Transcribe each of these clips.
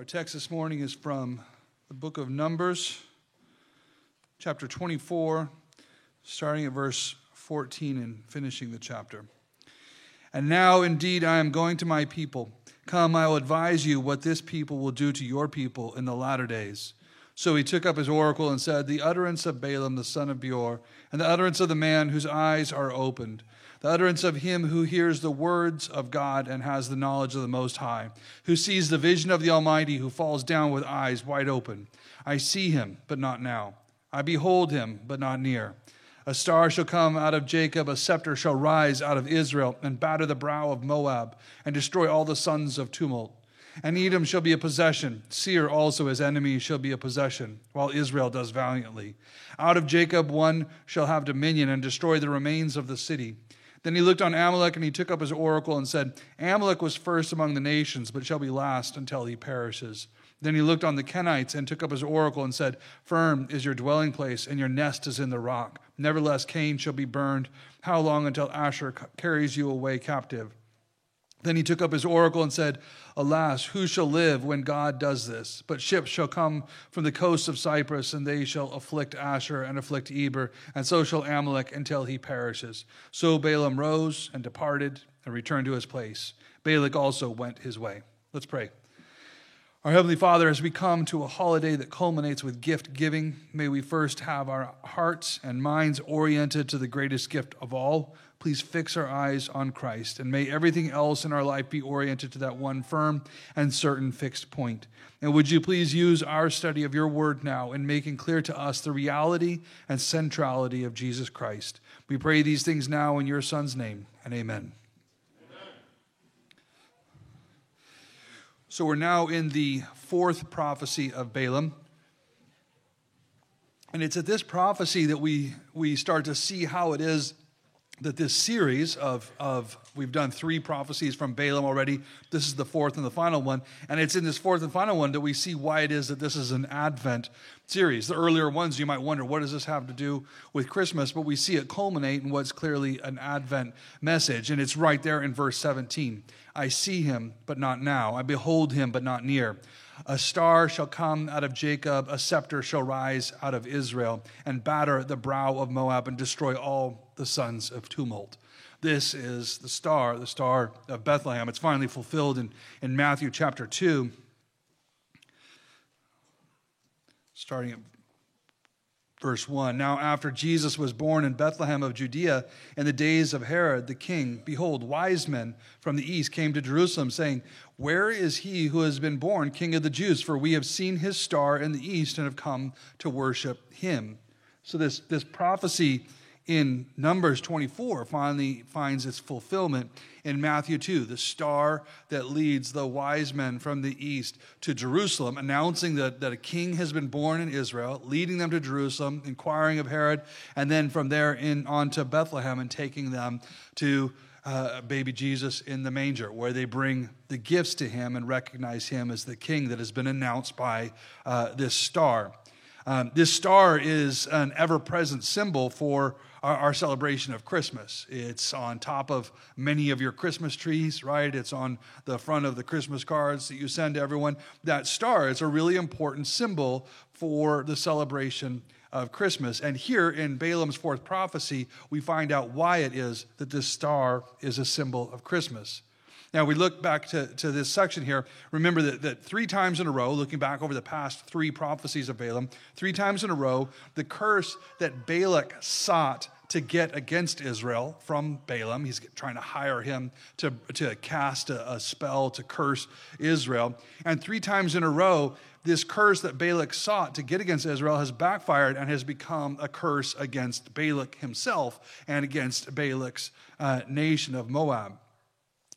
Our text this morning is from the book of Numbers, chapter 24, starting at verse 14 and finishing the chapter. And now, indeed, I am going to my people. Come, I will advise you what this people will do to your people in the latter days. So he took up his oracle and said, The utterance of Balaam the son of Beor, and the utterance of the man whose eyes are opened, the utterance of him who hears the words of God and has the knowledge of the Most High, who sees the vision of the Almighty, who falls down with eyes wide open. I see him, but not now. I behold him, but not near. A star shall come out of Jacob, a scepter shall rise out of Israel, and batter the brow of Moab, and destroy all the sons of tumult. And Edom shall be a possession. Seir also his enemy shall be a possession, while Israel does valiantly. Out of Jacob one shall have dominion, and destroy the remains of the city. Then he looked on Amalek, and he took up his oracle and said, Amalek was first among the nations, but shall be last until he perishes. Then he looked on the Kenites and took up his oracle and said, Firm is your dwelling place, and your nest is in the rock. Nevertheless, Cain shall be burned. How long until Asshur carries you away captive? Then he took up his oracle and said, Alas, who shall live when God does this? But ships shall come from the coast of Cyprus, and they shall afflict Asshur and afflict Eber, and so shall Amalek until he perishes. So Balaam rose and departed and returned to his place. Balak also went his way. Let's pray. Our Heavenly Father, as we come to a holiday that culminates with gift giving, may we first have our hearts and minds oriented to the greatest gift of all. Please fix our eyes on Christ, and may everything else in our life be oriented to that one firm and certain fixed point. And would you please use our study of your word now in making clear to us the reality and centrality of Jesus Christ? We pray these things now in your Son's name, and amen. So we're now in the fourth prophecy of Balaam. And it's at this prophecy that we, we start to see how it is that this series of, of we've done three prophecies from Balaam already. This is the fourth and the final one. And it's in this fourth and final one that we see why it is that this is an Advent series. The earlier ones, you might wonder, what does this have to do with Christmas? But we see it culminate in what's clearly an Advent message. And it's right there in verse 17. I see him, but not now. I behold him, but not near. A star shall come out of Jacob, a scepter shall rise out of Israel, and batter the brow of Moab and destroy all the sons of tumult. This is the star, the star of Bethlehem. It's finally fulfilled in, in Matthew chapter 2, starting at Verse 1 Now, after Jesus was born in Bethlehem of Judea in the days of Herod the king, behold, wise men from the east came to Jerusalem, saying, Where is he who has been born king of the Jews? For we have seen his star in the east and have come to worship him. So, this, this prophecy in Numbers 24 finally finds its fulfillment in Matthew 2, the star that leads the wise men from the east to Jerusalem, announcing that, that a king has been born in Israel, leading them to Jerusalem, inquiring of Herod, and then from there in on to Bethlehem and taking them to uh, baby Jesus in the manger, where they bring the gifts to him and recognize him as the king that has been announced by uh, this star. Um, this star is an ever present symbol for our, our, celebration of Christmas. It's on top of many of your Christmas trees, right? It's on the front of the Christmas cards that you send to everyone. That star is a really important symbol for the celebration of Christmas. And here in Balaam's fourth prophecy, we find out why it is that this star is a symbol of Christmas. Now, we look back to, to this section here. Remember that, that three times in a row, looking back over the past three prophecies of Balaam, three times in a row, the curse that Balak sought to get against Israel from Balaam, he's trying to hire him to, to cast a, a spell to curse Israel. And three times in a row, this curse that Balak sought to get against Israel has backfired and has become a curse against Balak himself and against Balak's uh, nation of Moab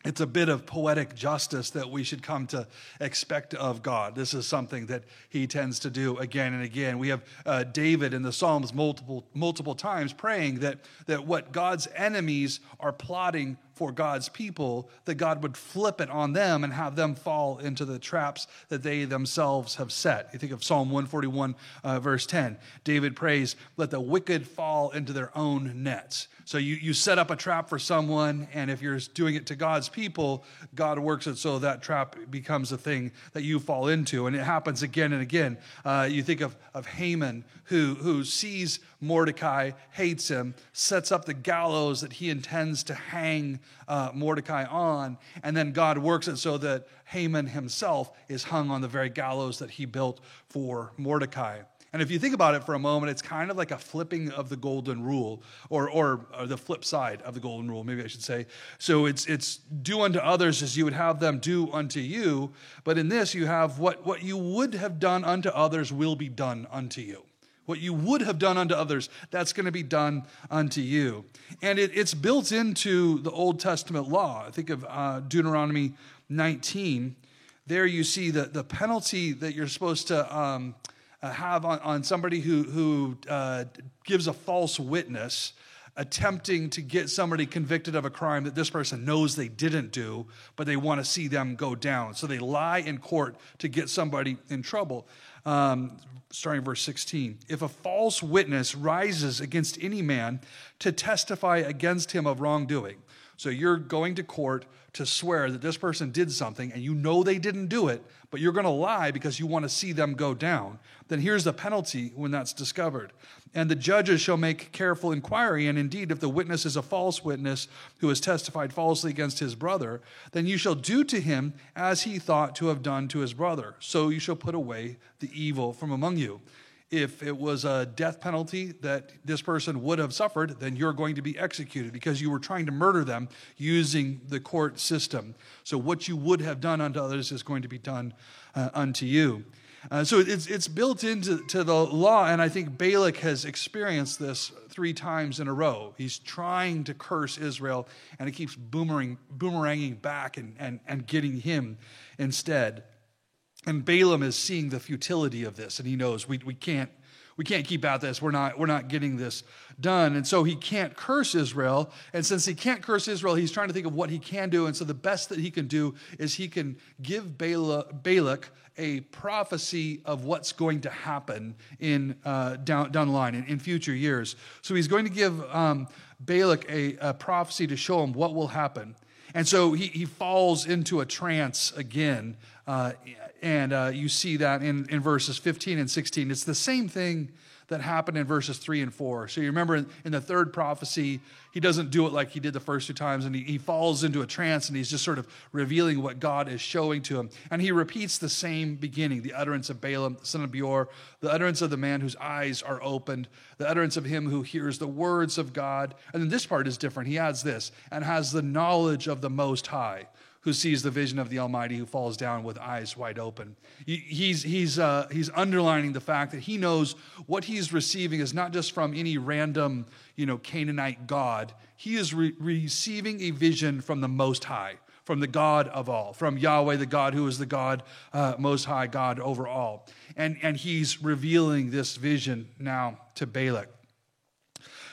it's a bit of poetic justice that we should come to expect of God. This is something that he tends to do again and again. We have uh, David in the Psalms multiple, multiple times praying that, that what God's enemies are plotting for God's people that God would flip it on them and have them fall into the traps that they themselves have set. You think of Psalm 141, uh, verse 10. David prays, Let the wicked fall into their own nets. So you, you set up a trap for someone, and if you're doing it to God's people, God works it so that trap becomes a thing that you fall into. And it happens again and again. Uh, you think of, of Haman, who, who sees Mordecai, hates him, sets up the gallows that he intends to hang uh, Mordecai on, and then God works it so that Haman himself is hung on the very gallows that he built for Mordecai. And if you think about it for a moment, it's kind of like a flipping of the golden rule, or, or, or, the flip side of the golden rule, maybe I should say. So it's, it's do unto others as you would have them do unto you. But in this, you have what, what you would have done unto others will be done unto you. What you would have done unto others, that's going to be done unto you. And it, it's built into the Old Testament law. I think of uh, Deuteronomy 19. There you see the, the penalty that you're supposed to. Um, uh, have on, on somebody who, who uh, gives a false witness, attempting to get somebody convicted of a crime that this person knows they didn't do, but they want to see them go down. So they lie in court to get somebody in trouble. Um, starting verse 16. If a false witness rises against any man to testify against him of wrongdoing, so you're going to court to swear that this person did something and you know they didn't do it, but you're going to lie because you want to see them go down, then here's the penalty when that's discovered. And the judges shall make careful inquiry, and indeed, if the witness is a false witness who has testified falsely against his brother, then you shall do to him as he thought to have done to his brother. So you shall put away the evil from among you if it was a death penalty that this person would have suffered, then you're going to be executed because you were trying to murder them using the court system. So what you would have done unto others is going to be done uh, unto you. Uh, so it's, it's built into to the law, and I think Balak has experienced this three times in a row. He's trying to curse Israel, and it keeps boomerang, boomeranging back and, and, and getting him instead. And Balaam is seeing the futility of this, and he knows we, we can't we can't keep at this. We're not, we're not getting this done. And so he can't curse Israel. And since he can't curse Israel, he's trying to think of what he can do. And so the best that he can do is he can give Balak a prophecy of what's going to happen in uh, down, down the line in, in, future years. So he's going to give um, Balak a, a prophecy to show him what will happen. And so he, he falls into a trance again. Uh, and uh, you see that in, in verses 15 and 16. It's the same thing that happened in verses 3 and 4. So you remember in, in the third prophecy, he doesn't do it like he did the first two times, and he, he falls into a trance and he's just sort of revealing what God is showing to him. And he repeats the same beginning the utterance of Balaam, the son of Beor, the utterance of the man whose eyes are opened, the utterance of him who hears the words of God. And then this part is different. He adds this and has the knowledge of the Most High who sees the vision of the Almighty, who falls down with eyes wide open. He's, he's, uh, he's underlining the fact that he knows what he's receiving is not just from any random, you know, Canaanite god. He is re- receiving a vision from the Most High, from the God of all, from Yahweh, the God who is the God, uh, Most High God over all. And, and he's revealing this vision now to Balak.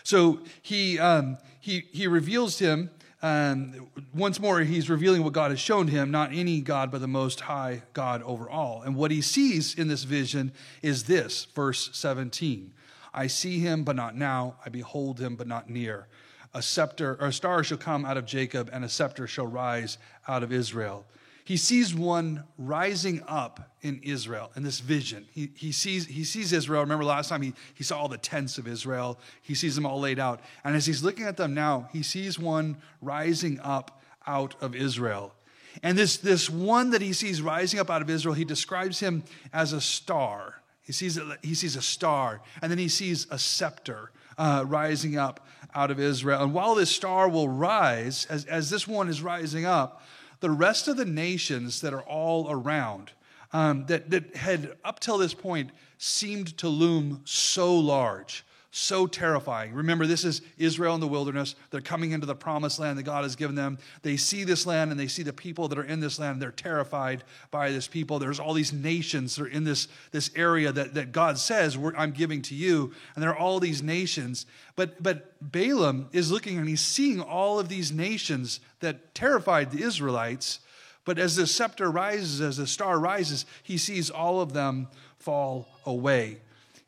So he, um, he, he reveals him um, once more, he's revealing what God has shown him, not any God, but the Most High God over all. And what he sees in this vision is this, verse 17 I see him, but not now. I behold him, but not near. A scepter, or a star shall come out of Jacob, and a scepter shall rise out of Israel. He sees one rising up in Israel in this vision. He, he, sees, he sees Israel. Remember last time he, he saw all the tents of Israel, he sees them all laid out. And as he's looking at them now, he sees one rising up out of Israel. And this, this one that he sees rising up out of Israel, he describes him as a star. He sees, he sees a star, and then he sees a scepter uh, rising up out of Israel. And while this star will rise, as, as this one is rising up, the rest of the nations that are all around, um, that, that had up till this point seemed to loom so large, so terrifying. Remember, this is Israel in the wilderness. They're coming into the promised land that God has given them. They see this land and they see the people that are in this land. They're terrified by this people. There's all these nations that are in this, this area that, that God says, I'm giving to you. And there are all these nations. But, but Balaam is looking and he's seeing all of these nations that terrified the Israelites. But as the scepter rises, as the star rises, he sees all of them fall away.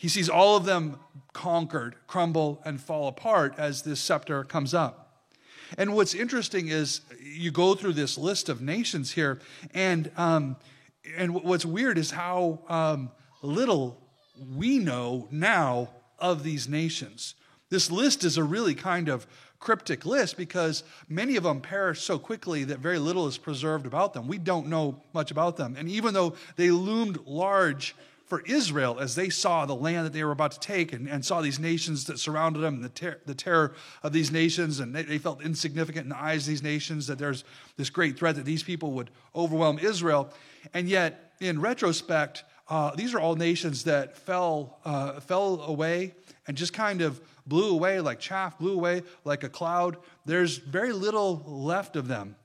He sees all of them conquered, crumble, and fall apart as this scepter comes up. And what's interesting is you go through this list of nations here, and um, and what's weird is how um, little we know now of these nations. This list is a really kind of cryptic list because many of them perish so quickly that very little is preserved about them. We don't know much about them. And even though they loomed large for Israel as they saw the land that they were about to take and, and saw these nations that surrounded them, and the, ter- the terror of these nations, and they, they felt insignificant in the eyes of these nations, that there's this great threat that these people would overwhelm Israel. And yet, in retrospect, uh, these are all nations that fell, uh, fell away and just kind of blew away like chaff, blew away like a cloud. There's very little left of them.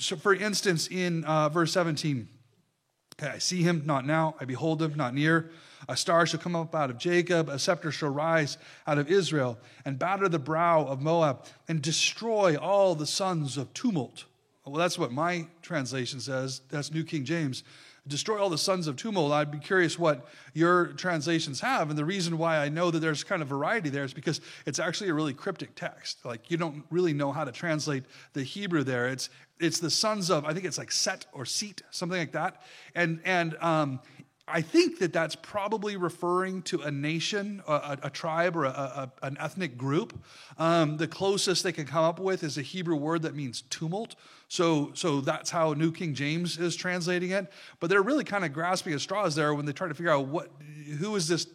So, for instance, in uh, verse 17, Okay, I see him not now, I behold him not near. A star shall come up out of Jacob, a scepter shall rise out of Israel, and batter the brow of Moab, and destroy all the sons of tumult. Well, that's what my translation says. That's New King James. Destroy all the sons of tumult. I'd be curious what your translations have. And the reason why I know that there's kind of variety there is because it's actually a really cryptic text. Like you don't really know how to translate the Hebrew there. It's it's the sons of I think it's like Set or Seat, something like that. And and um, I think that that's probably referring to a nation, a, a tribe, or a, a, an ethnic group. Um, the closest they can come up with is a Hebrew word that means tumult. So, so that's how New King James is translating it. But they're really kind of grasping at straws there when they try to figure out what, who is this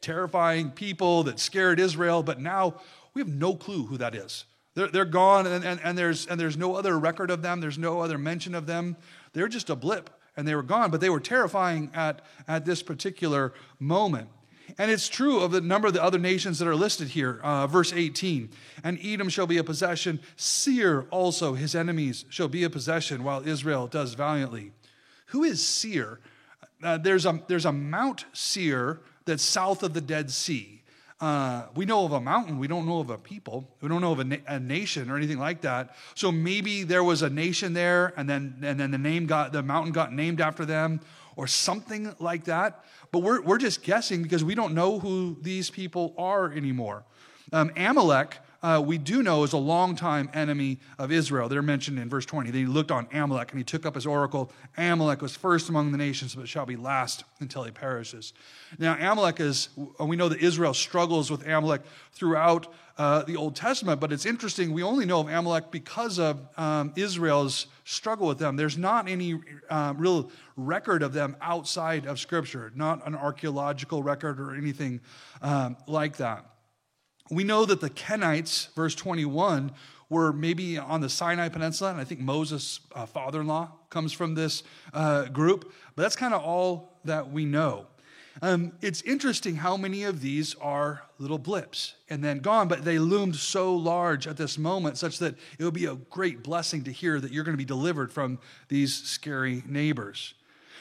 terrifying people that scared Israel. But now we have no clue who that is. They're, they're gone, and, and, and, there's, and there's no other record of them. There's no other mention of them. They're just a blip, and they were gone. But they were terrifying at, at this particular moment. And it's true of the number of the other nations that are listed here. Uh, verse 18 And Edom shall be a possession, Seir also, his enemies, shall be a possession, while Israel does valiantly. Who is Seir? Uh, there's, a, there's a Mount Seir that's south of the Dead Sea. Uh, we know of a mountain, we don't know of a people, we don't know of a, na- a, nation or anything like that. So maybe there was a nation there, and then and then the name got the mountain got named after them, or something like that. But we're we're just guessing because we don't know who these people are anymore. Um, Amalek uh, we do know is a longtime enemy of Israel. They're mentioned in verse 20. Then he looked on Amalek and he took up his oracle. Amalek was first among the nations, but shall be last until he perishes. Now, Amalek is, we know that Israel struggles with Amalek throughout uh, the Old Testament, but it's interesting. We only know of Amalek because of um, Israel's struggle with them. There's not any uh, real record of them outside of Scripture, not an archaeological record or anything um, like that. We know that the Kenites, verse 21, were maybe on the Sinai Peninsula, and I think Moses' uh, father in law comes from this uh, group, but that's kind of all that we know. Um, it's interesting how many of these are little blips and then gone, but they loomed so large at this moment, such that it would be a great blessing to hear that you're going to be delivered from these scary neighbors.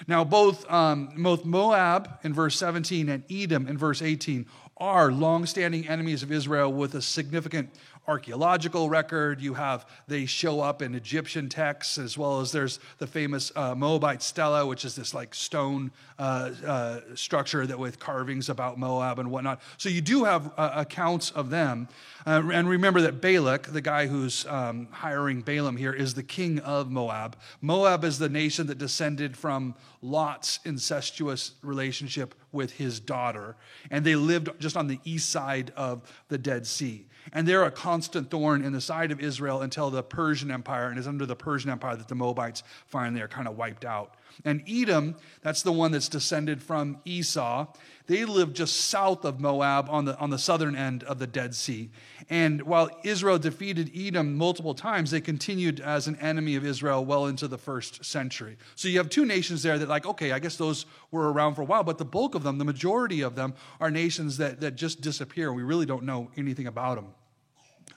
Now, both, um, both Moab in verse 17 and Edom in verse 18 are longstanding enemies of Israel with a significant archaeological record. You have they show up in Egyptian texts as well as there's the famous uh, Moabite stela, which is this like stone uh, uh, structure that with carvings about Moab and whatnot. So you do have uh, accounts of them. Uh, and remember that Balak, the guy who's um, hiring Balaam here, is the king of Moab. Moab is the nation that descended from Lot's incestuous relationship with his daughter. And they lived just on the east side of the Dead Sea. And they're a constant thorn in the side of Israel until the Persian Empire, and it's under the Persian Empire that the Moabites finally are kind of wiped out. And Edom, that's the one that's descended from Esau. They lived just south of Moab on the, on the southern end of the Dead Sea. And while Israel defeated Edom multiple times, they continued as an enemy of Israel well into the first century. So you have two nations there that, like, okay, I guess those were around for a while, but the bulk of them, the majority of them, are nations that, that just disappear. We really don't know anything about them.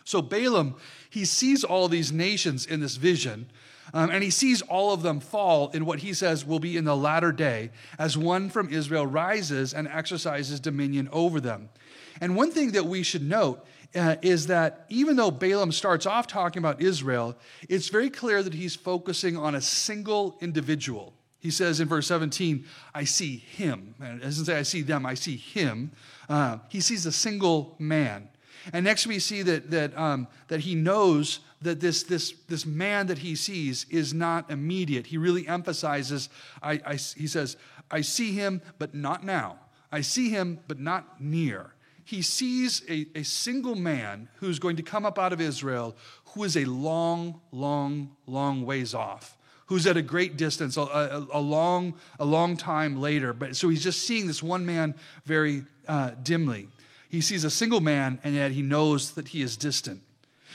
So Balaam, he sees all these nations in this vision. Um, and he sees all of them fall in what he says will be in the latter day as one from Israel rises and exercises dominion over them. And one thing that we should note uh, is that even though Balaam starts off talking about Israel, it's very clear that he's focusing on a single individual. He says in verse 17, I see him. And it doesn't say I see them, I see him. Uh, he sees a single man. And next we see that, that, um, that he knows that this, this, this man that he sees is not immediate. He really emphasizes, I, I, he says, I see him, but not now. I see him, but not near. He sees a, a single man who's going to come up out of Israel who is a long, long, long ways off who's at a great distance, a, a, a, long, a long time later. But so he's just seeing this one man very uh, dimly. He sees a single man, and yet he knows that he is distant.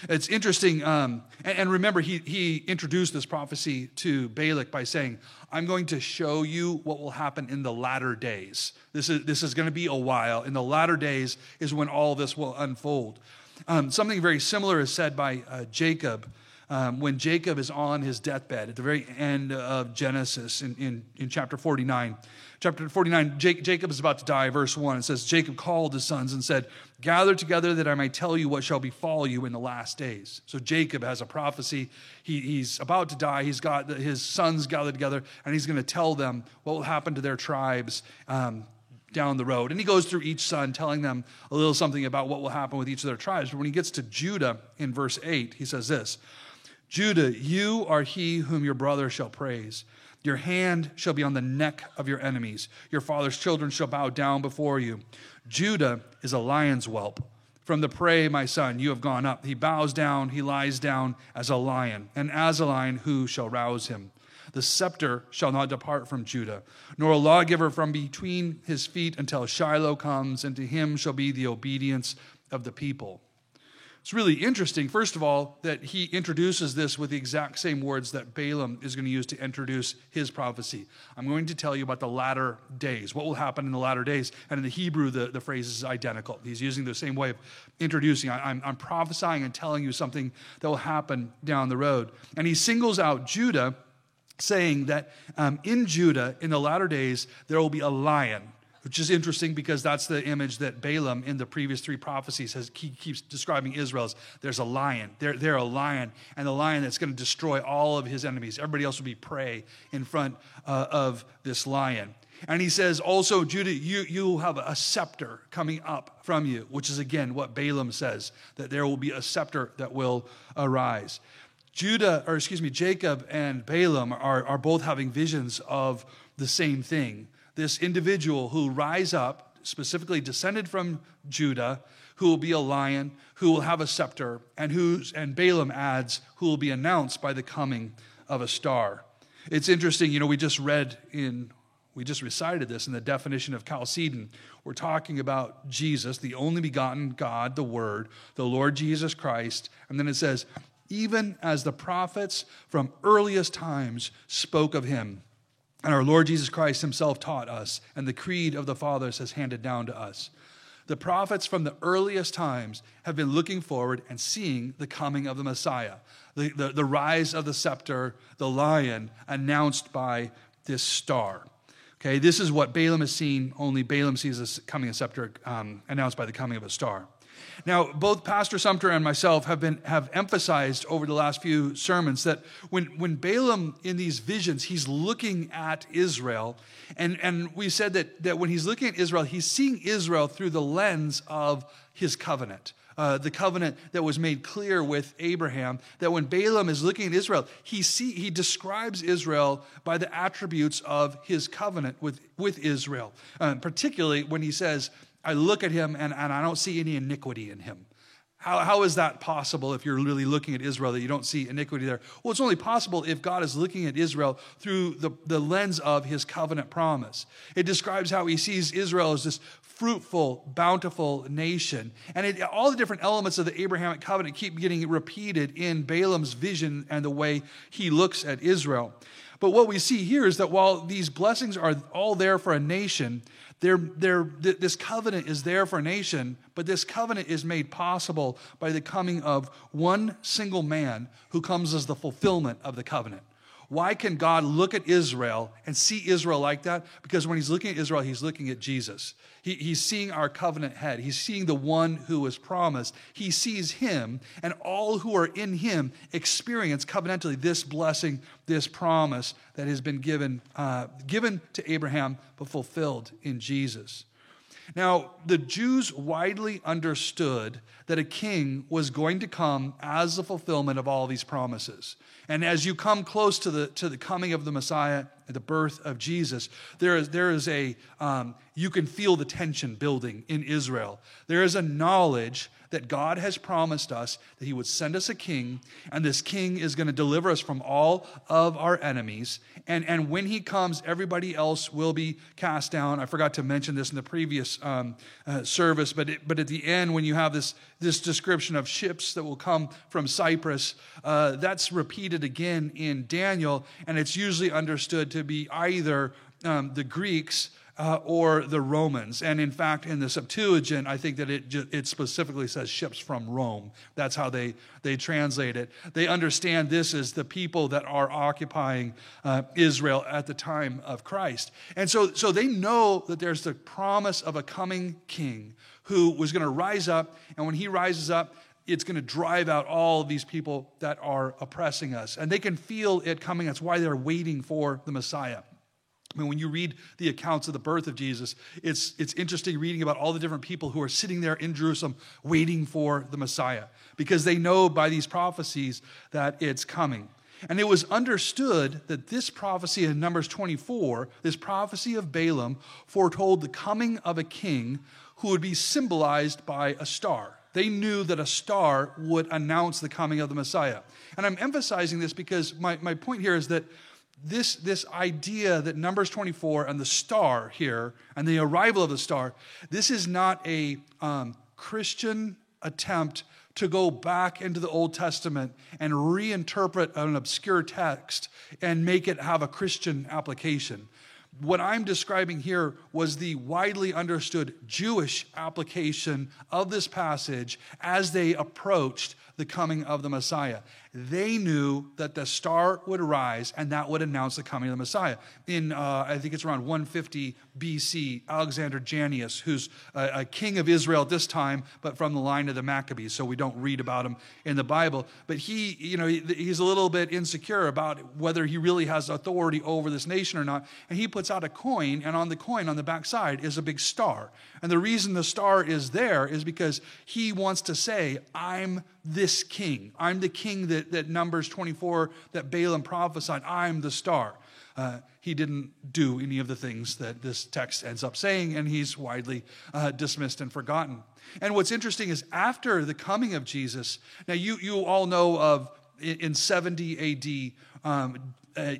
It's interesting. Um, and, and, remember, he, he introduced this prophecy to Balak by saying, I'm going to show you what will happen in the latter days. This is, this is going to be a while. In the latter days is when all this will unfold. Um, something very similar is said by uh, Jacob um, when Jacob is on his deathbed at the very end of Genesis in, in, in chapter 49. Chapter 49, Jake, Jacob is about to die, verse 1. It says, Jacob called his sons and said, Gather together that I may tell you what shall befall you in the last days. So Jacob has a prophecy. He, he's about to die. He's got his sons gathered together, and he's going to tell them what will happen to their tribes. Um, down the road. And he goes through each son, telling them a little something about what will happen with each of their tribes. But when he gets to Judah in verse 8, he says this Judah, you are he whom your brother shall praise. Your hand shall be on the neck of your enemies. Your father's children shall bow down before you. Judah is a lion's whelp. From the prey, my son, you have gone up. He bows down, he lies down as a lion, and as a lion, who shall rouse him? The scepter shall not depart from Judah, nor a lawgiver from between his feet until Shiloh comes, and to him shall be the obedience of the people. It's really interesting, first of all, that he introduces this with the exact same words that Balaam is going to use to introduce his prophecy. I'm going to tell you about the latter days, what will happen in the latter days. And in the Hebrew, the, the phrase is identical. He's using the same way of introducing. I, I'm, I'm prophesying and telling you something that will happen down the road. And he singles out Judah, saying that um, in Judah, in the latter days, there will be a lion which is interesting because that's the image that Balaam in the previous three prophecies has, he keeps describing Israel as there's a lion. They're, they're a lion, and the lion that's going to destroy all of his enemies. Everybody else will be prey in front uh, of this lion. And he says also, Judah, you, you'll have a scepter coming up from you, which is again what Balaam says, that there will be a scepter that will arise. Judah, or excuse me, Jacob and Balaam are, are both having visions of the same thing this individual who rise up, specifically descended from Judah, who will be a lion, who will have a scepter, and who's and Balaam adds, who will be announced by the coming of a star. It's interesting, you know, we just read in we just recited this in the definition of Chalcedon. We're talking about Jesus, the only begotten God, the Word, the Lord Jesus Christ. And then it says, even as the prophets from earliest times spoke of him, and our Lord Jesus Christ himself taught us, and the creed of the fathers has handed down to us. The prophets from the earliest times have been looking forward and seeing the coming of the Messiah, the, the, the rise of the scepter, the lion, announced by this star. Okay, this is what Balaam has seen, only Balaam sees this coming a scepter um, announced by the coming of a star. Now, both Pastor Sumter and myself have been have emphasized over the last few sermons that when, when Balaam in these visions, he's looking at Israel, and, and we said that, that when he's looking at Israel, he's seeing Israel through the lens of his covenant. Uh, the covenant that was made clear with Abraham, that when Balaam is looking at Israel, he, see, he describes Israel by the attributes of his covenant with, with Israel. Uh, particularly when he says, I look at him and, and I don't see any iniquity in him. How, how is that possible if you're really looking at Israel that you don't see iniquity there? Well, it's only possible if God is looking at Israel through the, the lens of his covenant promise. It describes how he sees Israel as this fruitful, bountiful nation. And it, all the different elements of the Abrahamic covenant keep getting repeated in Balaam's vision and the way he looks at Israel. But what we see here is that while these blessings are all there for a nation, they're, they're, this covenant is there for a nation, but this covenant is made possible by the coming of one single man who comes as the fulfillment of the covenant. Why can God look at Israel and see Israel like that? Because when he's looking at Israel, he's looking at Jesus. He, he's seeing our covenant head. He's seeing the one who was promised. He sees him, and all who are in him experience covenantally this blessing, this promise that has been given, uh, given to Abraham, but fulfilled in Jesus. Now, the Jews widely understood that a king was going to come as the fulfillment of all these promises. And as you come close to the, to the coming of the Messiah, the birth of Jesus, there is, there is a, um, you can feel the tension building in Israel. There is a knowledge that God has promised us that He would send us a king, and this king is going to deliver us from all of our enemies. And, and when He comes, everybody else will be cast down. I forgot to mention this in the previous um, uh, service, but, it, but at the end, when you have this, this description of ships that will come from Cyprus, uh, that's repeated again in Daniel, and it's usually understood to be either um, the Greeks uh, or the Romans. And in fact, in the Septuagint, I think that it, it specifically says ships from Rome. That's how they, they translate it. They understand this as the people that are occupying uh, Israel at the time of Christ. And so, so they know that there's the promise of a coming king who was going to rise up. And when he rises up, it's going to drive out all these people that are oppressing us. And they can feel it coming. That's why they're waiting for the Messiah. I mean, when you read the accounts of the birth of Jesus, it's, it's interesting reading about all the different people who are sitting there in Jerusalem waiting for the Messiah because they know by these prophecies that it's coming. And it was understood that this prophecy in Numbers 24, this prophecy of Balaam, foretold the coming of a king who would be symbolized by a star. They knew that a star would announce the coming of the Messiah. And I'm emphasizing this because my, my point here is that this, this idea that Numbers 24 and the star here and the arrival of the star, this is not a um, Christian attempt to go back into the Old Testament and reinterpret an obscure text and make it have a Christian application. What I'm describing here was the widely understood Jewish application of this passage as they approached the coming of the Messiah. They knew that the star would rise and that would announce the coming of the Messiah. In, uh, I think it's around 150 BC, Alexander Jannaeus, who's a, a, king of Israel at this time, but from the line of the Maccabees, so we don't read about him in the Bible. But he, you know, he, he's a little bit insecure about whether he really has authority over this nation or not. And he puts out a coin, and on the coin on the back side is a big star. And the reason the star is there is because he wants to say, I'm this king. I'm the king that, that Numbers 24 that Balaam prophesied. I'm the star. Uh, he didn't do any of the things that this text ends up saying, and he's widely uh, dismissed and forgotten. And what's interesting is after the coming of Jesus, now you, you all know of in 70 AD, um, uh,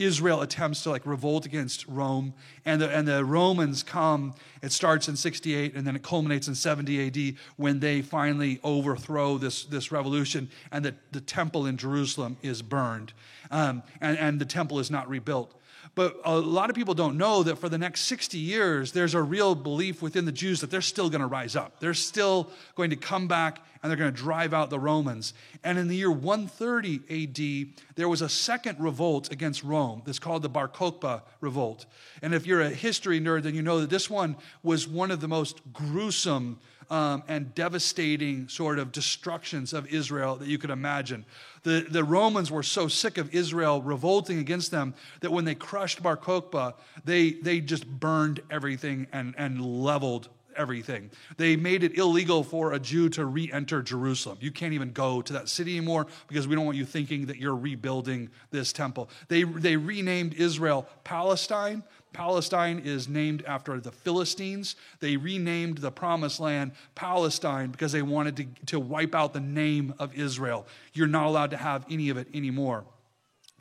Israel attempts to like revolt against Rome, and the, and the Romans come. It starts in 68, and then it culminates in 70 AD when they finally overthrow this, this revolution, and the, the temple in Jerusalem is burned, um, and, and the temple is not rebuilt. But a lot of people don't know that for the next 60 years, there's a real belief within the Jews that they're still going to rise up. They're still going to come back and they're going to drive out the Romans. And in the year 130 AD, there was a second revolt against Rome that's called the Bar Kokhba revolt. And if you're a history nerd, then you know that this one was one of the most gruesome um, and devastating sort of destructions of Israel that you could imagine. The, the Romans were so sick of Israel revolting against them that when they crushed Bar Kokhba, they, they just burned everything and, and leveled everything. They made it illegal for a Jew to re enter Jerusalem. You can't even go to that city anymore because we don't want you thinking that you're rebuilding this temple. They, they renamed Israel Palestine. Palestine is named after the Philistines. They renamed the promised land Palestine because they wanted to, to wipe out the name of Israel. You're not allowed to have any of it anymore.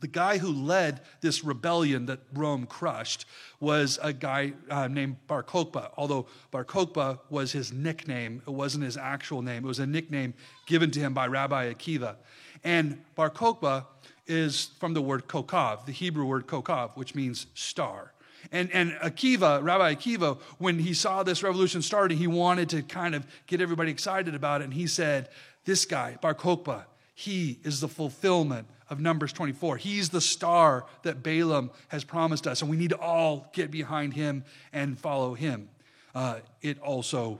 The guy who led this rebellion that Rome crushed was a guy uh, named Bar Kokhba, although Bar Kokhba was his nickname. It wasn't his actual name, it was a nickname given to him by Rabbi Akiva. And Bar Kokhba is from the word kokav, the Hebrew word kokav, which means star. And, and Akiva, Rabbi Akiva, when he saw this revolution starting, he wanted to kind of get everybody excited about it. And he said, This guy, Bar Kokhba, he is the fulfillment of Numbers 24. He's the star that Balaam has promised us, and we need to all get behind him and follow him. Uh, it also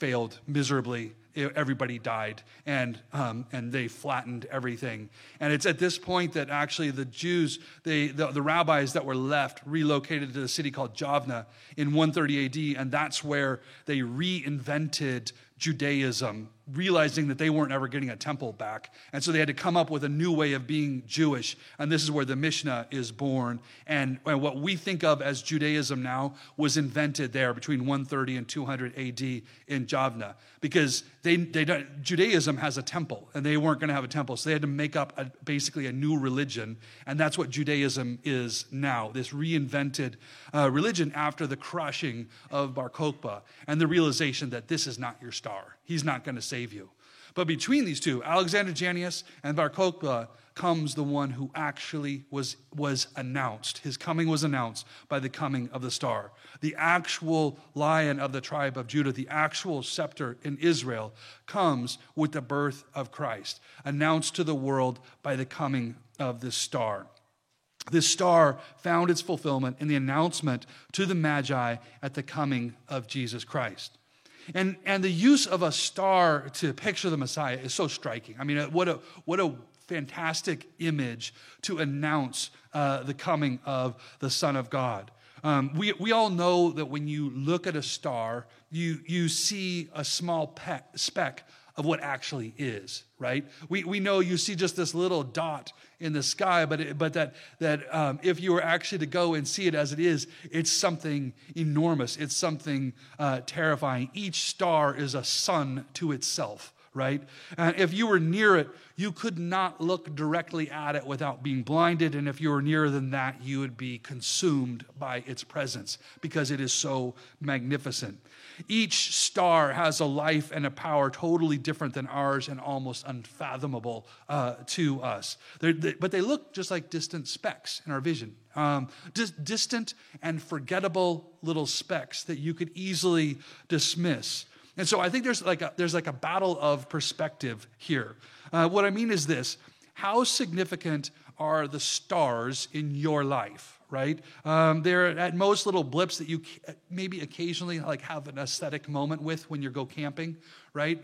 failed miserably. Everybody died, and, um, and they flattened everything. And it's at this point that actually the Jews, they, the, the rabbis that were left, relocated to the city called Javna in 130 AD, and that's where they reinvented Judaism realizing that they weren't ever getting a temple back. And so they had to come up with a new way of being Jewish. And this is where the Mishnah is born. And, and what we think of as Judaism now was invented there between 130 and 200 AD in Javna. Because they, they Judaism has a temple, and they weren't going to have a temple. So they had to make up a, basically a new religion. And that's what Judaism is now this reinvented uh, religion after the crushing of Bar Kokhba and the realization that this is not your star. He's not going to save you. But between these two, Alexander Jannaeus and Bar Kokhba, comes the one who actually was, was announced. His coming was announced by the coming of the star. The actual lion of the tribe of Judah, the actual scepter in Israel, comes with the birth of Christ, announced to the world by the coming of this star. This star found its fulfillment in the announcement to the Magi at the coming of Jesus Christ. And, and the use of a star to picture the Messiah is so striking. I mean, what a, what a fantastic image to announce uh, the coming of the Son of God. Um, we, we all know that when you look at a star, you, you see a small peck, speck of what actually is, right? We, we know you see just this little dot in the sky, but, it, but that, that um, if you were actually to go and see it as it is, it's something enormous. It's something uh, terrifying. Each star is a sun to itself, right? And if you were near it, you could not look directly at it without being blinded. And if you were nearer than that, you would be consumed by its presence because it is so magnificent. Each star has a life and a power totally different than ours and almost unfathomable uh, to us. They, but they look just like distant specks in our vision. Um, just distant and forgettable little specks that you could easily dismiss. And so I think there's like a, there's like a battle of perspective here. Uh, what I mean is this how significant are the stars in your life? Right? Um, they're at most little blips that you maybe occasionally like have an aesthetic moment with when you go camping, right?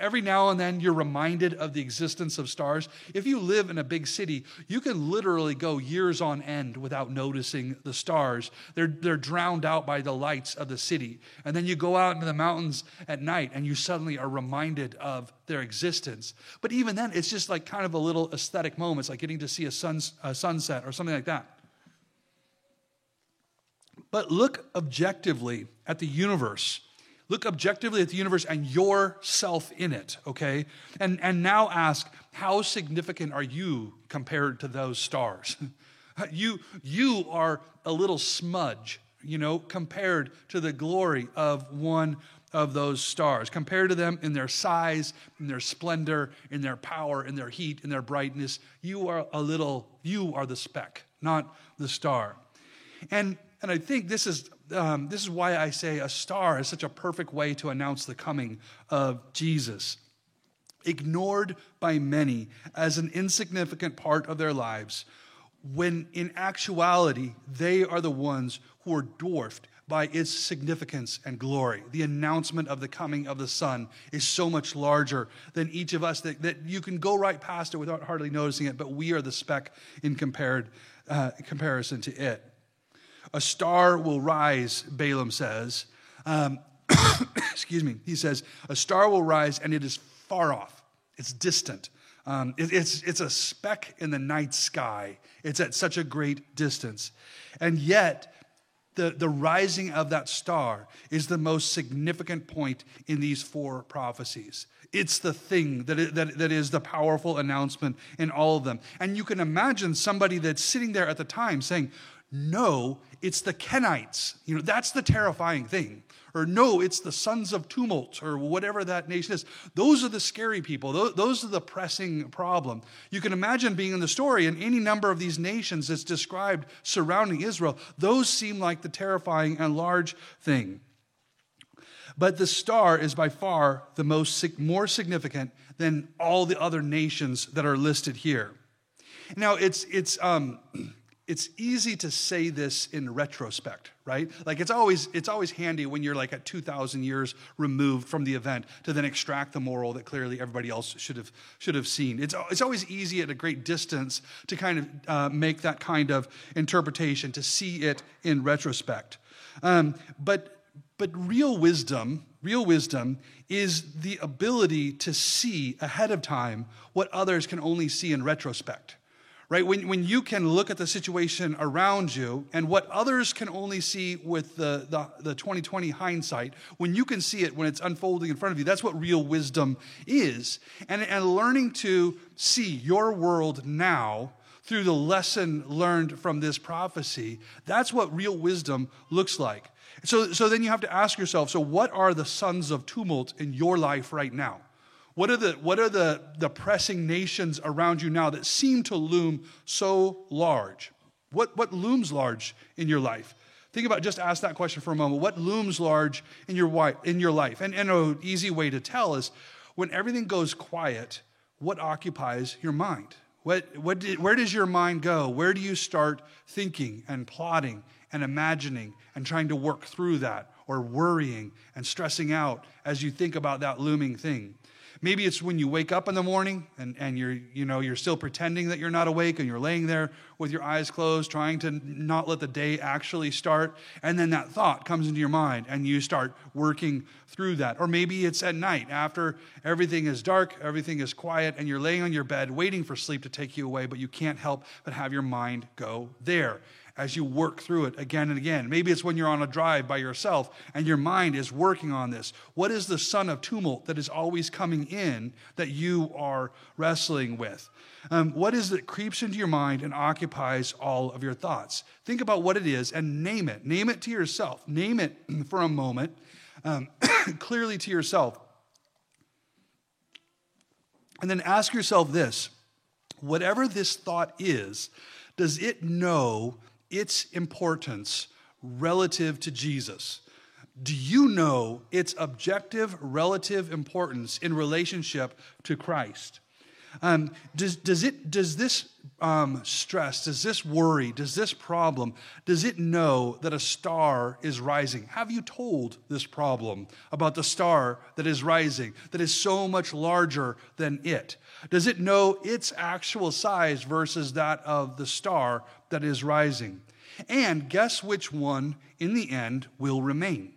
Every now and then you're reminded of the existence of stars. If you live in a big city, you can literally go years on end without noticing the stars. They're, they're drowned out by the lights of the city. And then you go out into the mountains at night and you suddenly are reminded of their existence. But even then, it's just like kind of a little aesthetic moment. It's like getting to see a, sun, a sunset or something like that. But look objectively at the universe. Look objectively at the universe and yourself in it, okay? And, and now ask, how significant are you compared to those stars? you, you are a little smudge, you know, compared to the glory of one of those stars, compared to them in their size, in their splendor, in their power, in their heat, in their brightness. You are a little, you are the speck, not the star. And and I think this is, um, this is why I say a star is such a perfect way to announce the coming of Jesus. Ignored by many as an insignificant part of their lives, when in actuality, they are the ones who are dwarfed by its significance and glory. The announcement of the coming of the Son is so much larger than each of us that, that you can go right past it without hardly noticing it, but we are the speck in compared, uh, comparison to it. A star will rise, Balaam says. Um, excuse me, he says, a star will rise and it is far off, it's distant. Um, it, it's, it's a speck in the night sky. It's at such a great distance. And yet, the, the rising of that star is the most significant point in these four prophecies. It's the thing that, that, that is the powerful announcement in all of them. And you can imagine somebody that's sitting there at the time saying, No, it's the Kenites. You know, that's the terrifying thing or no, it's the sons of tumult, or whatever that nation is. Those are the scary people. Those are the pressing problem. You can imagine being in the story, and any number of these nations that's described surrounding Israel, those seem like the terrifying and large thing. But the star is by far the most more significant than all the other nations that are listed here. Now, it's, it's, um, it's easy to say this in retrospect, right? Like it's always it's always handy when you're like at 2000 years removed from the event to then extract the moral that clearly everybody else should have should have seen. It's it's always easy at a great distance to kind of uh, make that kind of interpretation to see it in retrospect. Um, but but real wisdom, real wisdom is the ability to see ahead of time what others can only see in retrospect right? When, when you can look at the situation around you and what others can only see with the, the, the 2020 hindsight, when you can see it when it's unfolding in front of you, that's what real wisdom is. And, and learning to see your world now through the lesson learned from this prophecy, that's what real wisdom looks like. So, so then you have to ask yourself so, what are the sons of tumult in your life right now? What are the, what are the, the pressing nations around you now that seem to loom so large? What, what looms large in your life? Think about just ask that question for a moment. What looms large in your, in your life? And, and an easy way to tell is when everything goes quiet, what occupies your mind? What, what did, where does your mind go? Where do you start thinking and plotting and imagining and trying to work through that or worrying and stressing out as you think about that looming thing? Maybe it's when you wake up in the morning and, and you're, you know, you're still pretending that you're not awake and you're laying there with your eyes closed, trying to not let the day actually start. And then that thought comes into your mind and you start working through that. Or maybe it's at night after everything is dark, everything is quiet, and you're laying on your bed waiting for sleep to take you away, but you can't help but have your mind go there as you work through it again and again. Maybe it's when you're on a drive by yourself and your mind is working on this. What is the son of tumult that is always coming in that you are wrestling with? Um, what is it that creeps into your mind and occupies all of your thoughts? Think about what it is and name it. Name it to yourself. Name it for a moment um, clearly to yourself. And then ask yourself this whatever this thought is, does it know its importance relative to Jesus? Do you know its objective relative importance in relationship to Christ? Um, does, does, it, does this um, stress, does this worry, does this problem, does it know that a star is rising? Have you told this problem about the star that is rising, that is so much larger than it? Does it know its actual size versus that of the star that is rising? And guess which one in the end will remain?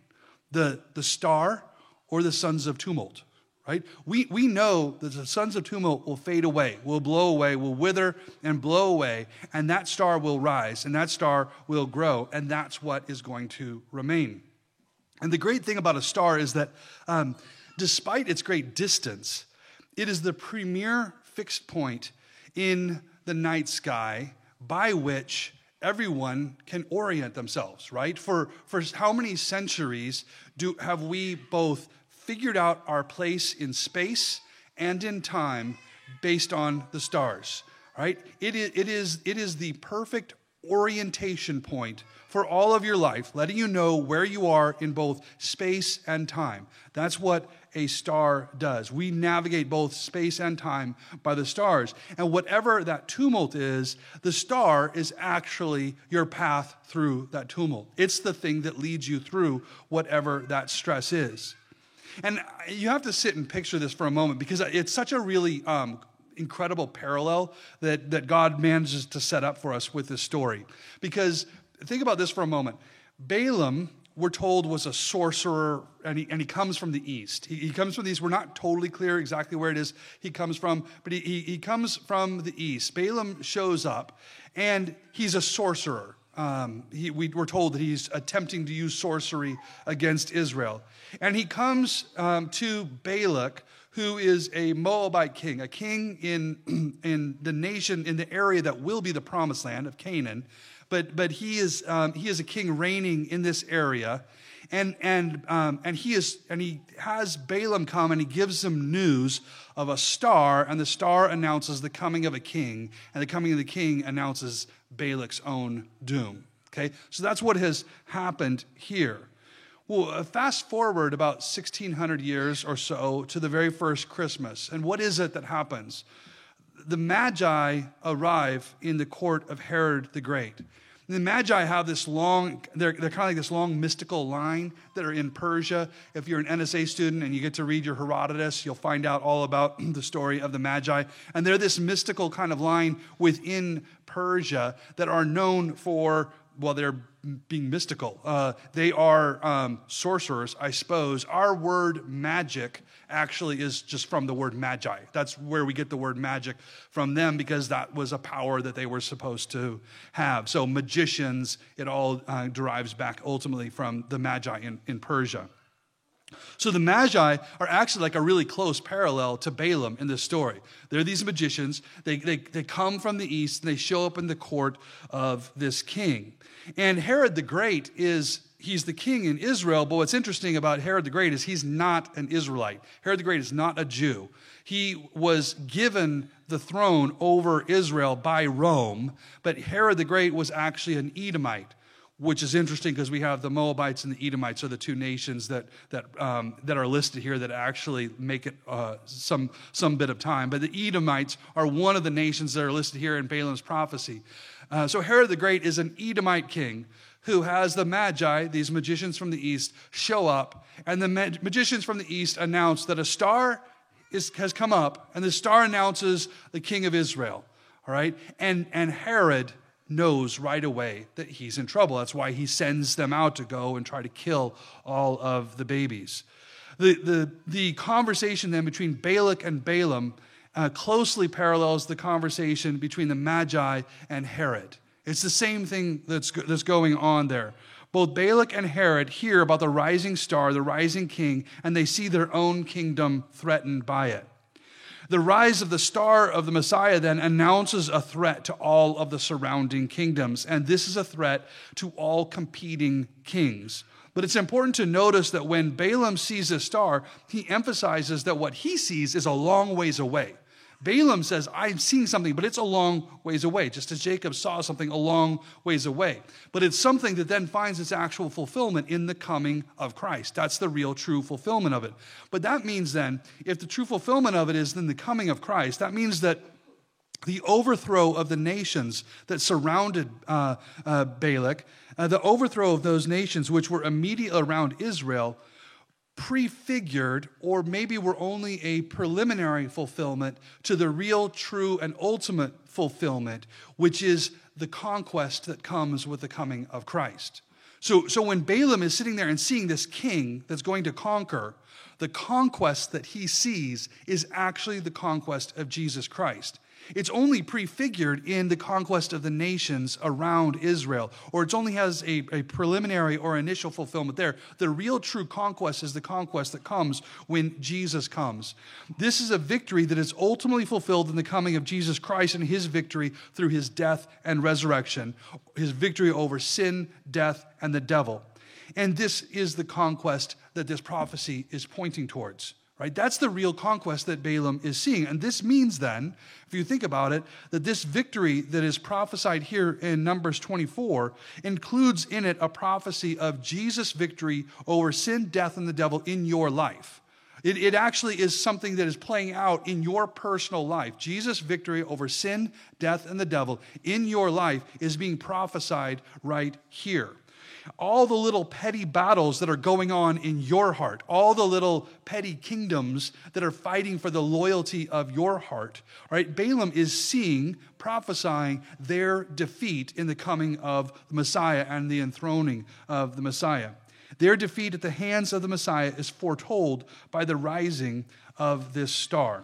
The, the star or the sons of tumult? right? We, we know that the sons of tumult will fade away, will blow away, will wither and blow away, and that star will rise, and that star will grow, and that's what is going to remain. And the great thing about a star is that um, despite its great distance, it is the premier fixed point in the night sky by which everyone can orient themselves, right? For, for how many centuries do, have we both figured out our place in space and in time based on the stars, right? It is, it is, it is the perfect orientation point for all of your life, letting you know where you are in both space and time. That's what a star does. We navigate both space and time by the stars. And whatever that tumult is, the star is actually your path through that tumult. It's the thing that leads you through whatever that stress is. And you have to sit and picture this for a moment because it's such a really um, incredible parallel that, that God manages to set up for us with this story. Because think about this for a moment Balaam we're told, was a sorcerer, and he, and he comes from the east. He, he comes from the east. We're not totally clear exactly where it is he comes from, but he, he, he comes from the east. Balaam shows up, and he's a sorcerer. Um, he, we, are told that he's attempting to use sorcery against Israel. And he comes um, to Balak, who is a Moabite king, a king in, in the nation, in the area that will be the promised land of Canaan. But, but he, is, um, he is a king reigning in this area. And, and, um, and, he is, and he has Balaam come and he gives him news of a star, and the star announces the coming of a king, and the coming of the king announces Balak's own doom. Okay, so that's what has happened here. Well, uh, fast forward about 1600 years or so to the very first Christmas. And what is it that happens? The Magi arrive in the court of Herod the Great. And the Magi have this long, they're, they're kind of like this long mystical line that are in Persia. If you're an NSA student and you get to read your Herodotus, you'll find out all about the story of the Magi. And they're this mystical kind of line within Persia that are known for well, they're being mystical. Uh, they are um, sorcerers, I suppose. Our word magic actually is just from the word magi. That's where we get the word magic from them because that was a power that they were supposed to have. So, magicians, it all uh, derives back ultimately from the magi in, in Persia. So the Magi are actually like a really close parallel to Balaam in this story. They're these magicians. They, they, they come from the east and they show up in the court of this king. And Herod the Great is, he's the king in Israel, but what's interesting about Herod the Great is he's not an Israelite. Herod the Great is not a Jew. He was given the throne over Israel by Rome, but Herod the Great was actually an Edomite which is interesting because we have the Moabites and the Edomites are the two nations that, that, um, that are listed here that actually make it uh, some, some bit of time. But the Edomites are one of the nations that are listed here in Balaam's prophecy. Uh, so Herod the Great is an Edomite king who has the Magi, these magicians from the east, show up, and the magicians from the east announce that a star is, has come up, and the star announces the king of Israel. All right? And, and Herod knows right away that he's in trouble. That's why he sends them out to go and try to kill all of the babies. The, the, the conversation then between Balak and Balaam uh, closely parallels the conversation between the Magi and Herod. It's the same thing that's, that's going on there. Both Balak and Herod hear about the rising star, the rising king, and they see their own kingdom threatened by it. The rise of the star of the Messiah then announces a threat to all of the surrounding kingdoms, and this is a threat to all competing kings. But it's important to notice that when Balaam sees a star, he emphasizes that what he sees is a long ways away. Balaam says, I'm seeing something, but it's a long ways away, just as Jacob saw something a long ways away. But it's something that then finds its actual fulfillment in the coming of Christ. That's the real true fulfillment of it. But that means then, if the true fulfillment of it is then the coming of Christ, that means that the overthrow of the nations that surrounded uh, uh, Balak, uh, the overthrow of those nations which were immediately around Israel, prefigured or maybe were only a preliminary fulfillment to the real, true, and ultimate fulfillment, which is the conquest that comes with the coming of Christ. So, so when Balaam is sitting there and seeing this king that's going to conquer, the conquest that he sees is actually the conquest of Jesus Christ. It's only prefigured in the conquest of the nations around Israel, or it only has a, a preliminary or initial fulfillment there. The real true conquest is the conquest that comes when Jesus comes. This is a victory that is ultimately fulfilled in the coming of Jesus Christ and his victory through his death and resurrection, his victory over sin, death, and the devil. And this is the conquest that this prophecy is pointing towards. Right? That's the real conquest that Balaam is seeing. And this means then, if you think about it, that this victory that is prophesied here in Numbers 24 includes in it a prophecy of Jesus' victory over sin, death, and the devil in your life. It, it actually is something that is playing out in your personal life. Jesus' victory over sin, death, and the devil in your life is being prophesied right here all the little petty battles that are going on in your heart, all the little petty kingdoms that are fighting for the loyalty of your heart, right? Balaam is seeing, prophesying their defeat in the coming of the Messiah and the enthroning of the Messiah. Their defeat at the hands of the Messiah is foretold by the rising of this star.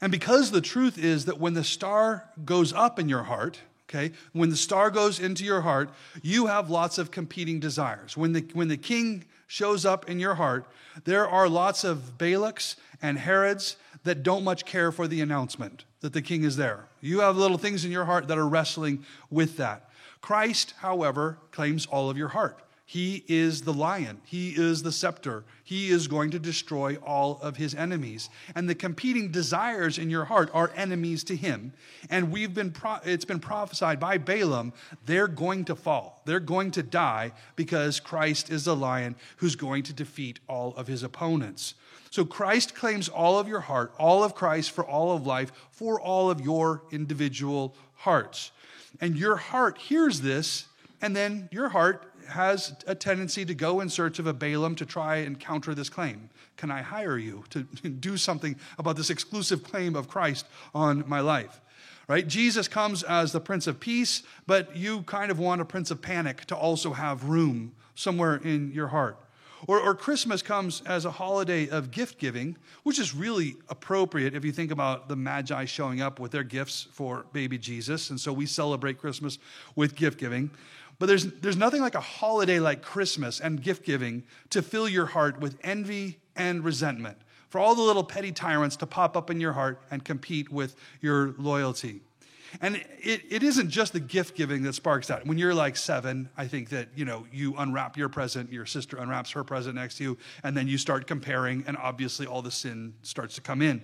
And because the truth is that when the star goes up in your heart, okay, when the star goes into your heart, you have lots of competing desires. When the, when the king shows up in your heart, there are lots of Balaks and Herods that don't much care for the announcement that the king is there. You have little things in your heart that are wrestling with that. Christ, however, claims all of your heart. He is the lion. He is the scepter. He is going to destroy all of his enemies. And the competing desires in your heart are enemies to him. And we've been pro- it's been prophesied by Balaam, they're going to fall. They're going to die because Christ is the lion who's going to defeat all of his opponents. So Christ claims all of your heart, all of Christ for all of life, for all of your individual hearts. And your heart hears this, and then your heart has a tendency to go in search of a Balaam to try and counter this claim. Can I hire you to do something about this exclusive claim of Christ on my life? Right? Jesus comes as the Prince of Peace, but you kind of want a Prince of Panic to also have room somewhere in your heart. Or, or, Christmas comes as a holiday of gift giving, which is really appropriate if you think about the Magi showing up with their gifts for baby Jesus. And so we celebrate Christmas with gift giving. But there's, there's nothing like a holiday like Christmas and gift giving to fill your heart with envy and resentment, for all the little petty tyrants to pop up in your heart and compete with your loyalty. And it, it isn't just the gift giving that sparks that. When you're like seven, I think that, you know, you unwrap your present, your sister unwraps her present next to you, and then you start comparing, and obviously all the sin starts to come in.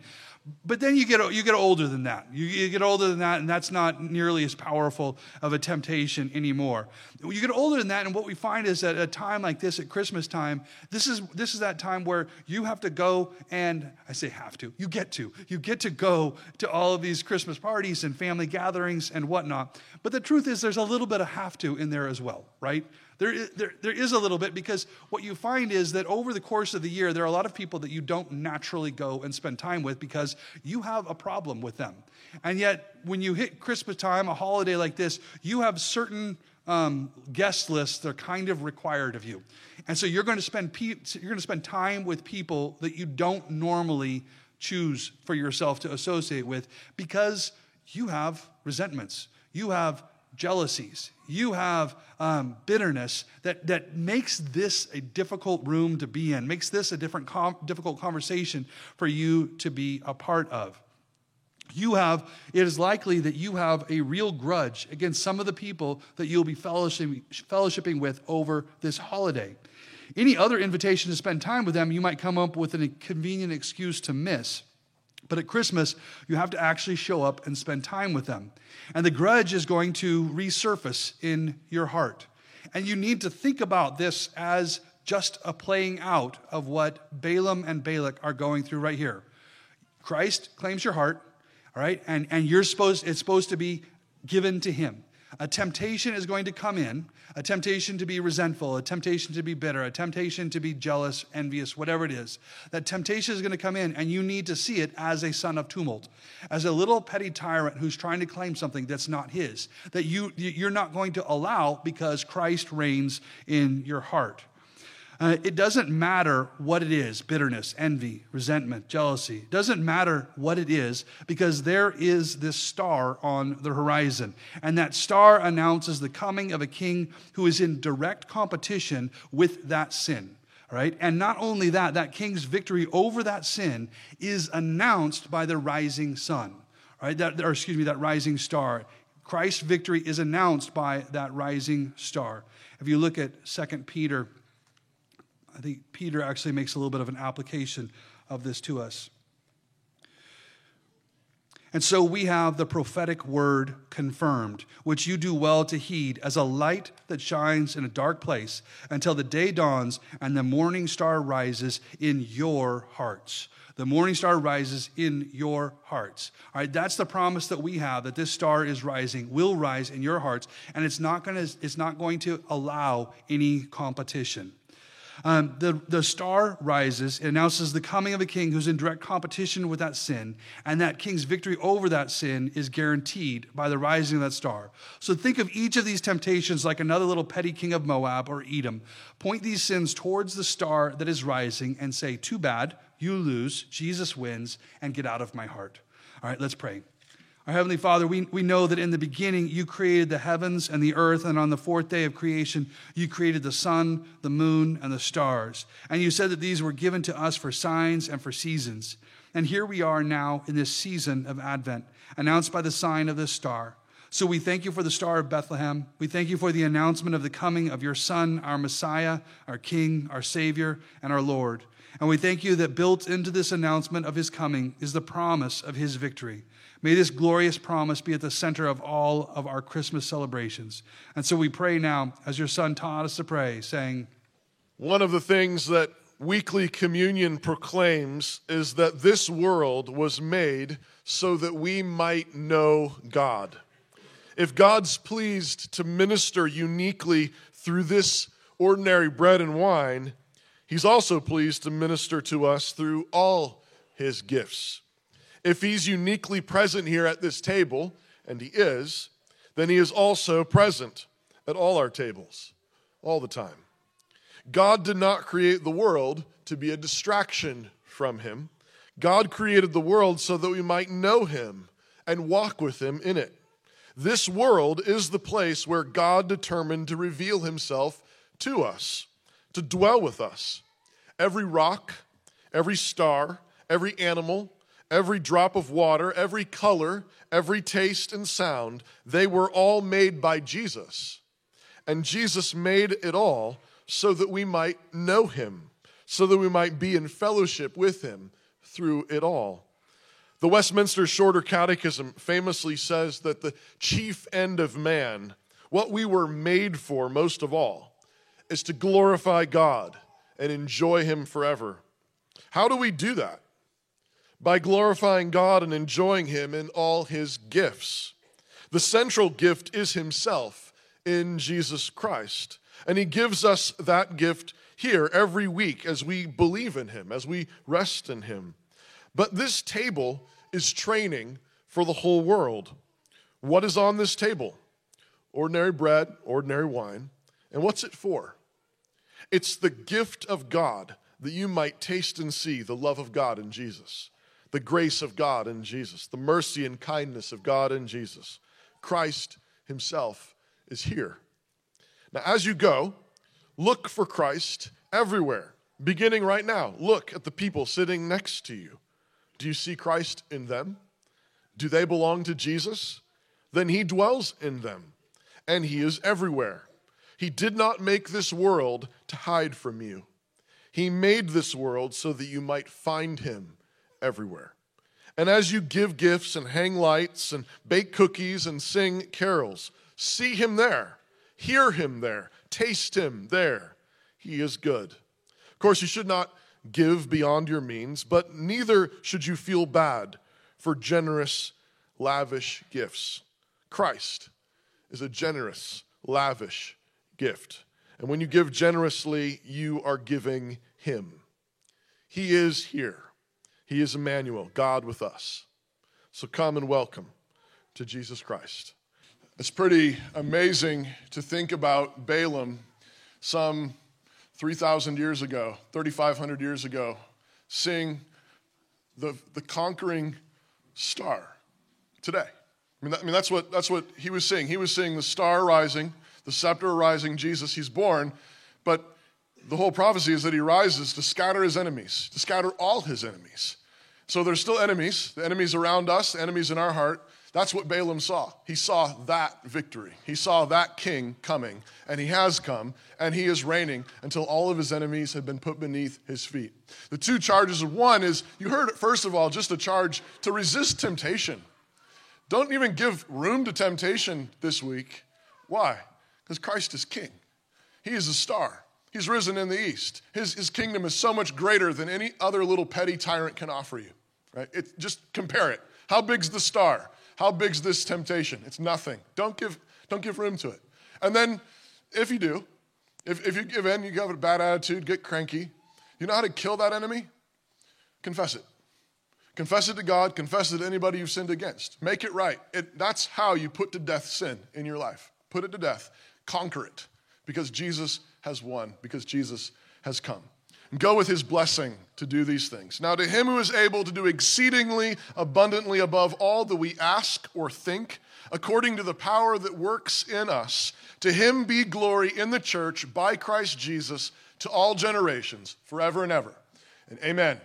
But then you get, you get older than that. You, you, get older than that, and that's not nearly as powerful of a temptation anymore. You get older than that, and what we find is that at a time like this, at Christmas time, this is, this is that time where you have to go and, I say have to, you get to. You get to go to all of these Christmas parties and family gatherings and whatnot. But the truth is, there's a little bit of have to in there as well, right? There, there, there is a little bit because what you find is that over the course of the year, there are a lot of people that you don't naturally go and spend time with because you have a problem with them. And yet, when you hit Christmas time, a holiday like this, you have certain um, guest lists that are kind of required of you. And so you're going to spend pe- you're going to spend time with people that you don't normally choose for yourself to associate with because you have resentments. You have jealousies, you have um, bitterness that, that makes this a difficult room to be in, makes this a different com- difficult conversation for you to be a part of. You have, it is likely that you have a real grudge against some of the people that you'll be fellowshipping, fellowshipping with over this holiday. Any other invitation to spend time with them, you might come up with a convenient excuse to miss. But at Christmas, you have to actually show up and spend time with them. And the grudge is going to resurface in your heart. And you need to think about this as just a playing out of what Balaam and Balak are going through right here. Christ claims your heart, all right? And, and you're supposed, it's supposed to be given to him. A temptation is going to come in, a temptation to be resentful, a temptation to be bitter, a temptation to be jealous, envious, whatever it is. That temptation is going to come in, and you need to see it as a son of tumult, as a little petty tyrant who's trying to claim something that's not his, that you, you're not going to allow because Christ reigns in your heart. Uh, it doesn't matter what it is bitterness, envy, resentment, jealousy. It doesn't matter what it is because there is this star on the horizon. And that star announces the coming of a king who is in direct competition with that sin. Right? And not only that, that king's victory over that sin is announced by the rising sun, right? That, or excuse me, that rising star. Christ's victory is announced by that rising star. If you look at 2 Peter I think Peter actually makes a little bit of an application of this to us. And so we have the prophetic word confirmed, which you do well to heed as a light that shines in a dark place until the day dawns and the morning star rises in your hearts. The morning star rises in your hearts. All right, that's the promise that we have that this star is rising, will rise in your hearts, and it's not going to, it's not going to allow any competition. Um, the, the star rises, it announces the coming of a king who's in direct competition with that sin, and that king's victory over that sin is guaranteed by the rising of that star. So think of each of these temptations like another little petty king of Moab or Edom. Point these sins towards the star that is rising and say, Too bad, you lose, Jesus wins, and get out of my heart. All right, let's pray. Our Heavenly Father, we, we know that in the beginning you created the heavens and the earth, and on the fourth day of creation, you created the sun, the moon, and the stars. And you said that these were given to us for signs and for seasons. And here we are now in this season of Advent, announced by the sign of this star. So we thank you for the star of Bethlehem. We thank you for the announcement of the coming of your Son, our Messiah, our King, our Savior, and our Lord. And we thank you that built into this announcement of his coming is the promise of his victory. May this glorious promise be at the center of all of our Christmas celebrations. And so we pray now, as your son taught us to pray, saying, One of the things that weekly communion proclaims is that this world was made so that we might know God. If God's pleased to minister uniquely through this ordinary bread and wine, He's also pleased to minister to us through all His gifts. If he's uniquely present here at this table, and he is, then he is also present at all our tables, all the time. God did not create the world to be a distraction from him. God created the world so that we might know him and walk with him in it. This world is the place where God determined to reveal himself to us, to dwell with us. Every rock, every star, every animal, every drop of water, every color, every taste and sound, they were all made by Jesus. And Jesus made it all so that we might know him, so that we might be in fellowship with him through it all. The Westminster Shorter Catechism famously says that the chief end of man, what we were made for most of all, is to glorify God and enjoy him forever. How do we do that? By glorifying God and enjoying Him in all His gifts. The central gift is Himself in Jesus Christ. And He gives us that gift here every week as we believe in Him, as we rest in Him. But this table is training for the whole world. What is on this table? Ordinary bread, ordinary wine. And what's it for? It's the gift of God that you might taste and see the love of God in Jesus the grace of God in Jesus, the mercy and kindness of God in Jesus. Christ Himself is here. Now, as you go, look for Christ everywhere, beginning right now. Look at the people sitting next to you. Do you see Christ in them? Do they belong to Jesus? Then He dwells in them, and He is everywhere. He did not make this world to hide from you. He made this world so that you might find Him everywhere. And as you give gifts and hang lights and bake cookies and sing carols, see him there, hear him there, taste him there. He is good. Of course, you should not give beyond your means, but neither should you feel bad for generous, lavish gifts. Christ is a generous, lavish gift. And when you give generously, you are giving him. He is here. He is Emmanuel, God with us. So come and welcome to Jesus Christ. It's pretty amazing to think about Balaam some 3,000 years ago, 3,500 years ago, seeing the, the conquering star today. I mean, that, I mean, that's, what, that's what he was seeing. He was seeing the star rising, the scepter rising, Jesus, he's born, but the whole prophecy is that he rises to scatter his enemies, to scatter all his enemies. So there's still enemies, the enemies around us, the enemies in our heart. That's what Balaam saw. He saw that victory. He saw that king coming, and he has come, and he is reigning until all of his enemies have been put beneath his feet. The two charges of one is you heard it, first of all, just a charge to resist temptation. Don't even give room to temptation this week. Why? Because Christ is king, he is a star. He's risen in the east. His, his kingdom is so much greater than any other little petty tyrant can offer you. Right? It, just compare it. How big's the star? How big's this temptation? It's nothing. Don't give, don't give room to it. And then, if you do, If, if you give in, you have a bad attitude, get cranky. You know how to kill that enemy? Confess it. Confess it to God, confess it to anybody you've sinned against. Make it right. It, that's how you put to death sin in your life. Put it to death, conquer it, because Jesus has won, because Jesus has come. And go with his blessing to do these things. Now, to him who is able to do exceedingly abundantly above all that we ask or think, according to the power that works in us, to him be glory in the church by Christ Jesus to all generations, forever and ever. And amen.